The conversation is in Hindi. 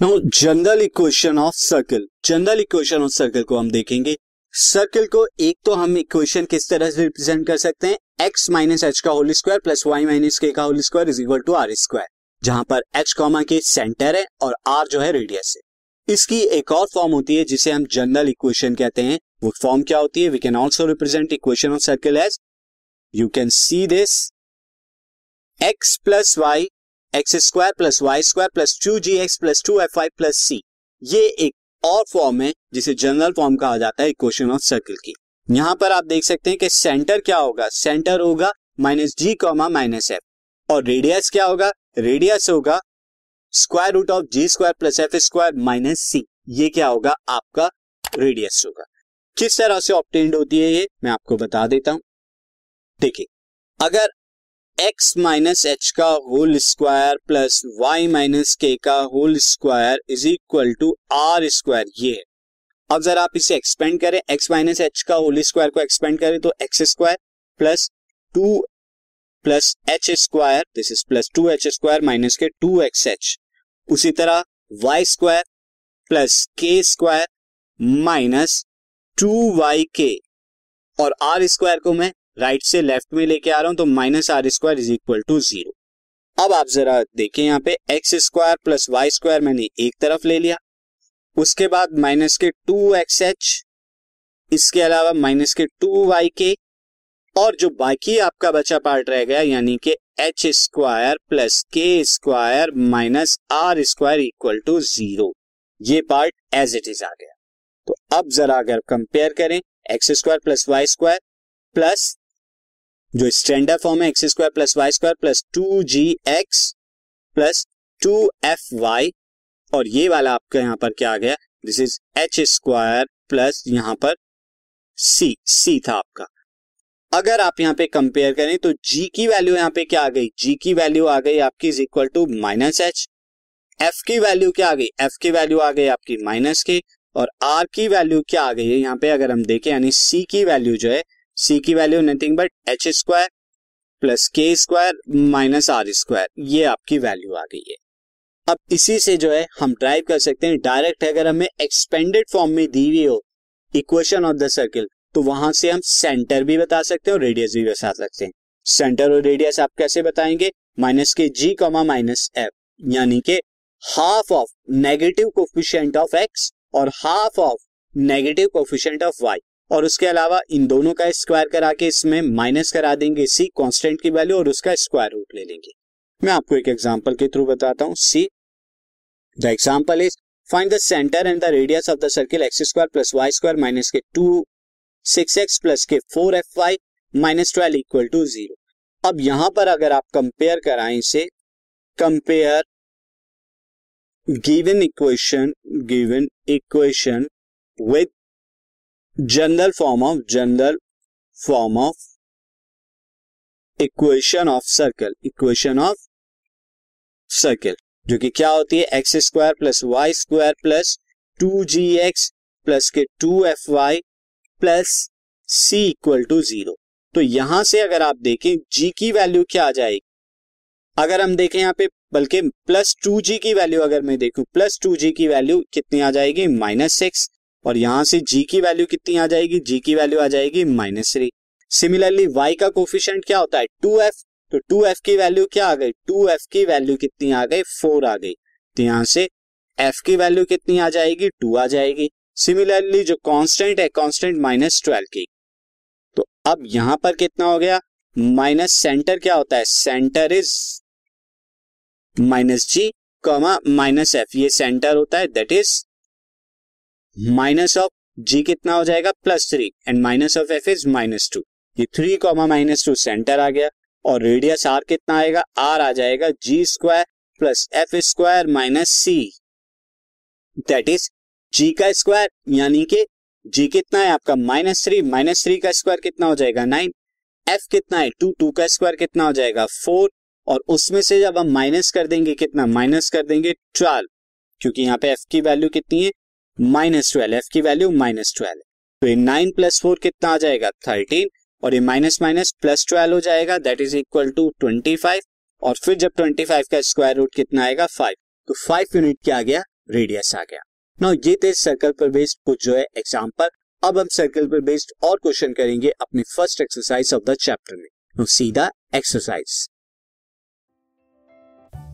Now general equation of circle general equation of circle को हम देखेंगे। सर्कल को एक तो हम इक्वेशन किस तरह से रिप्रेजेंट कर सकते हैं? एक्स माइनस एच का whole square plus y minus k का whole square is equal to r square जहाँ पर एच कॉमा के सेंटर है और आर जो है रेडियस है। इसकी एक और फॉर्म होती है, जिसे हम जनरल इक्वेशन कहते हैं। वो फॉर्म क्या होती है? We can also represent equation of circle as you can see this x plus y x square plus y square plus two g x plus two f i plus c ये एक और फॉर्म है, जिसे जनरल फॉर्म कहा जाता है इक्वेशन ऑफ़ सर्कल की। यहाँ पर आप देख सकते हैं कि सेंटर क्या होगा? सेंटर होगा minus g comma minus f और रेडियस क्या होगा? रेडियस होगा square root of g square plus f square minus c ये क्या होगा? आपका रेडियस होगा। किस तरह से ऑप्टेंड होती है ये, मैं आपको बता देता हूँ। देखिए, अगर एक्स माइनस एच का whole square plus y minus k का whole square is equal to r square ये है। अब जरा आप इसे एक्सपेंड करें। एक्स माइनस एच का होल स्क्वायर को एक्सपेंड करें तो x square plus two plus h square this is plus two h square minus k two x h उसी तरह y square plus k square minus two y k और आर स्क्वायर को मैं राइट से लेफ़्ट में लेके आ रहा हूँ तो minus r square is equal to zero अब आप जरा देखें यहाँ पे x square plus y square मैंने एक तरफ़ ले लिया। उसके बाद माइनस के टू एक्स एच इसके अलावा माइनस के टू वाई के और जो बाकी आपका बचा पार्ट रह गया, यानी कि h square plus k square minus r square equal to zero ये पार्ट एज इट इज़ आ गया। तो अब जरा अगर कंपेयर करें x square plus y square plus जो स्टैंडर्ड फॉर्म है x square plus y square plus two g x plus two f y और ये वाला आपका यहाँ पर क्या आ गया? This is h square plus यहाँ पर सी सी था आपका। अगर आप यहाँ पे कंपेयर करें तो जी की वैल्यू यहाँ पे क्या आ गई? जी की वैल्यू आ गई आपकी is equal to minus h f की वैल्यू क्या आ गई? एफ़ की वैल्यू आ गई आपकी माइनस के और आर की वैल्यू क्या आ गई है यहाँ पे? अगर हम देखें, यानी सी की वैल्यू जो है सी की value nothing but H square plus K square minus R square ये आपकी वैल्यू आ गई है। अब इसी से जो है, हम ड्राइव कर सकते हैं। डायरेक्ट अगर हमें एक्सपेंडेड फॉर्म में दी हुई हो इक्वेशन ऑफ़ द सर्किल तो वहाँ से हम सेंटर भी बता सकते हैं और रेडियस भी बता सकते हैं। सेंटर और रेडियस आप कैसे बताएँगे? माइनस के जी कॉमा माइनस एफ़ यानी के half of negative coefficient of x और half of negative coefficient of y और उसके अलावा इन दोनों का स्क्वायर करा के इसमें माइनस करा देंगे सी कांस्टेंट की वैल्यू और उसका स्क्वायर रूट ले लेंगे। मैं आपको एक एग्जांपल के थ्रू बताता हूँ। See the example is find the centre and the radius of the circle x square plus y square minus k two six x plus k four f y minus twelve equal to zero अब यहाँ पर अगर आप कंपेयर कराएँ इसे compare given equation given equation with general form of general form of equation of circle equation of circle जो कि क्या होती है? X square plus y square plus two g x plus k two f y plus c equal to zero तो यहाँ से अगर आप देखें जी की वैल्यू क्या आ जाएगी? अगर हम देखें यहाँ पे, बल्कि प्लस टू जी की वैल्यू अगर मैं देखूँ प्लस टू जी की वैल्यू कितनी आ जाएगी? माइनस सिक्स और यहाँ से जी की वैल्यू कितनी आ जाएगी? जी की वैल्यू आ जाएगी माइनस थ्री सिमिलरली वाई का कोफिशियंट क्या होता है? टू एफ़ तो टू एफ़ की वैल्यू क्या आ गई? टू एफ़ की वैल्यू कितनी आ गई? फोर आ गई. तो यहाँ से एफ़ की वैल्यू कितनी आ जाएगी? टू आ जाएगी. सिमिलरली जो कांस्टेंट है कांस्टेंट माइनस ट्वेल्व की. तो अब यहाँ पर कितना हो गया? माइनस सेंटर क्या होता है? Centre is minus g comma minus f ये सेंटर होता है that is minus of g कितना हो जाएगा? Plus three. And minus of f is minus two. ये three comma minus two centre आ गया। और रेडियस आर कितना आएगा? आर आ जाएगा g square plus f square minus c. That is g का स्क्वायर, यानी कि जी कितना है आपका? Minus three. माइनस थ्री का स्क्वायर कितना हो जाएगा? नाइन। एफ़ कितना है? टू। टू का स्क्वायर कितना हो जाएगा? फोर। और उसमें से जब हम माइनस कर देंगे, कितना? माइनस कर देंगे ट्वेल्व। क्योंकि यहाँ पे एफ़ की वैल्यू कितनी है? माइनस ट्वेल्व एफ़ की वैल्यू माइनस ट्वेल्व। तो ये नाइन प्लस फोर कितना आ जाएगा? थर्टीन। और ये माइनस माइनस प्लस ट्वेल्व हो जाएगा that is equal to twenty five और फिर जब ट्वेंटी फाइव का स्क्वायर रूट कितना आएगा? फाइव तो फाइव यूनिट क्या आ गया? रेडियस आ गया। ना ये थे सर्कल पर बेस्ड कुछ जो है एग्ज़ाम्पल अब हम सर्कल पर बेस्ड और क्वेश्चन करेंगे अपने first exercise of the chapter में। सीधा exercise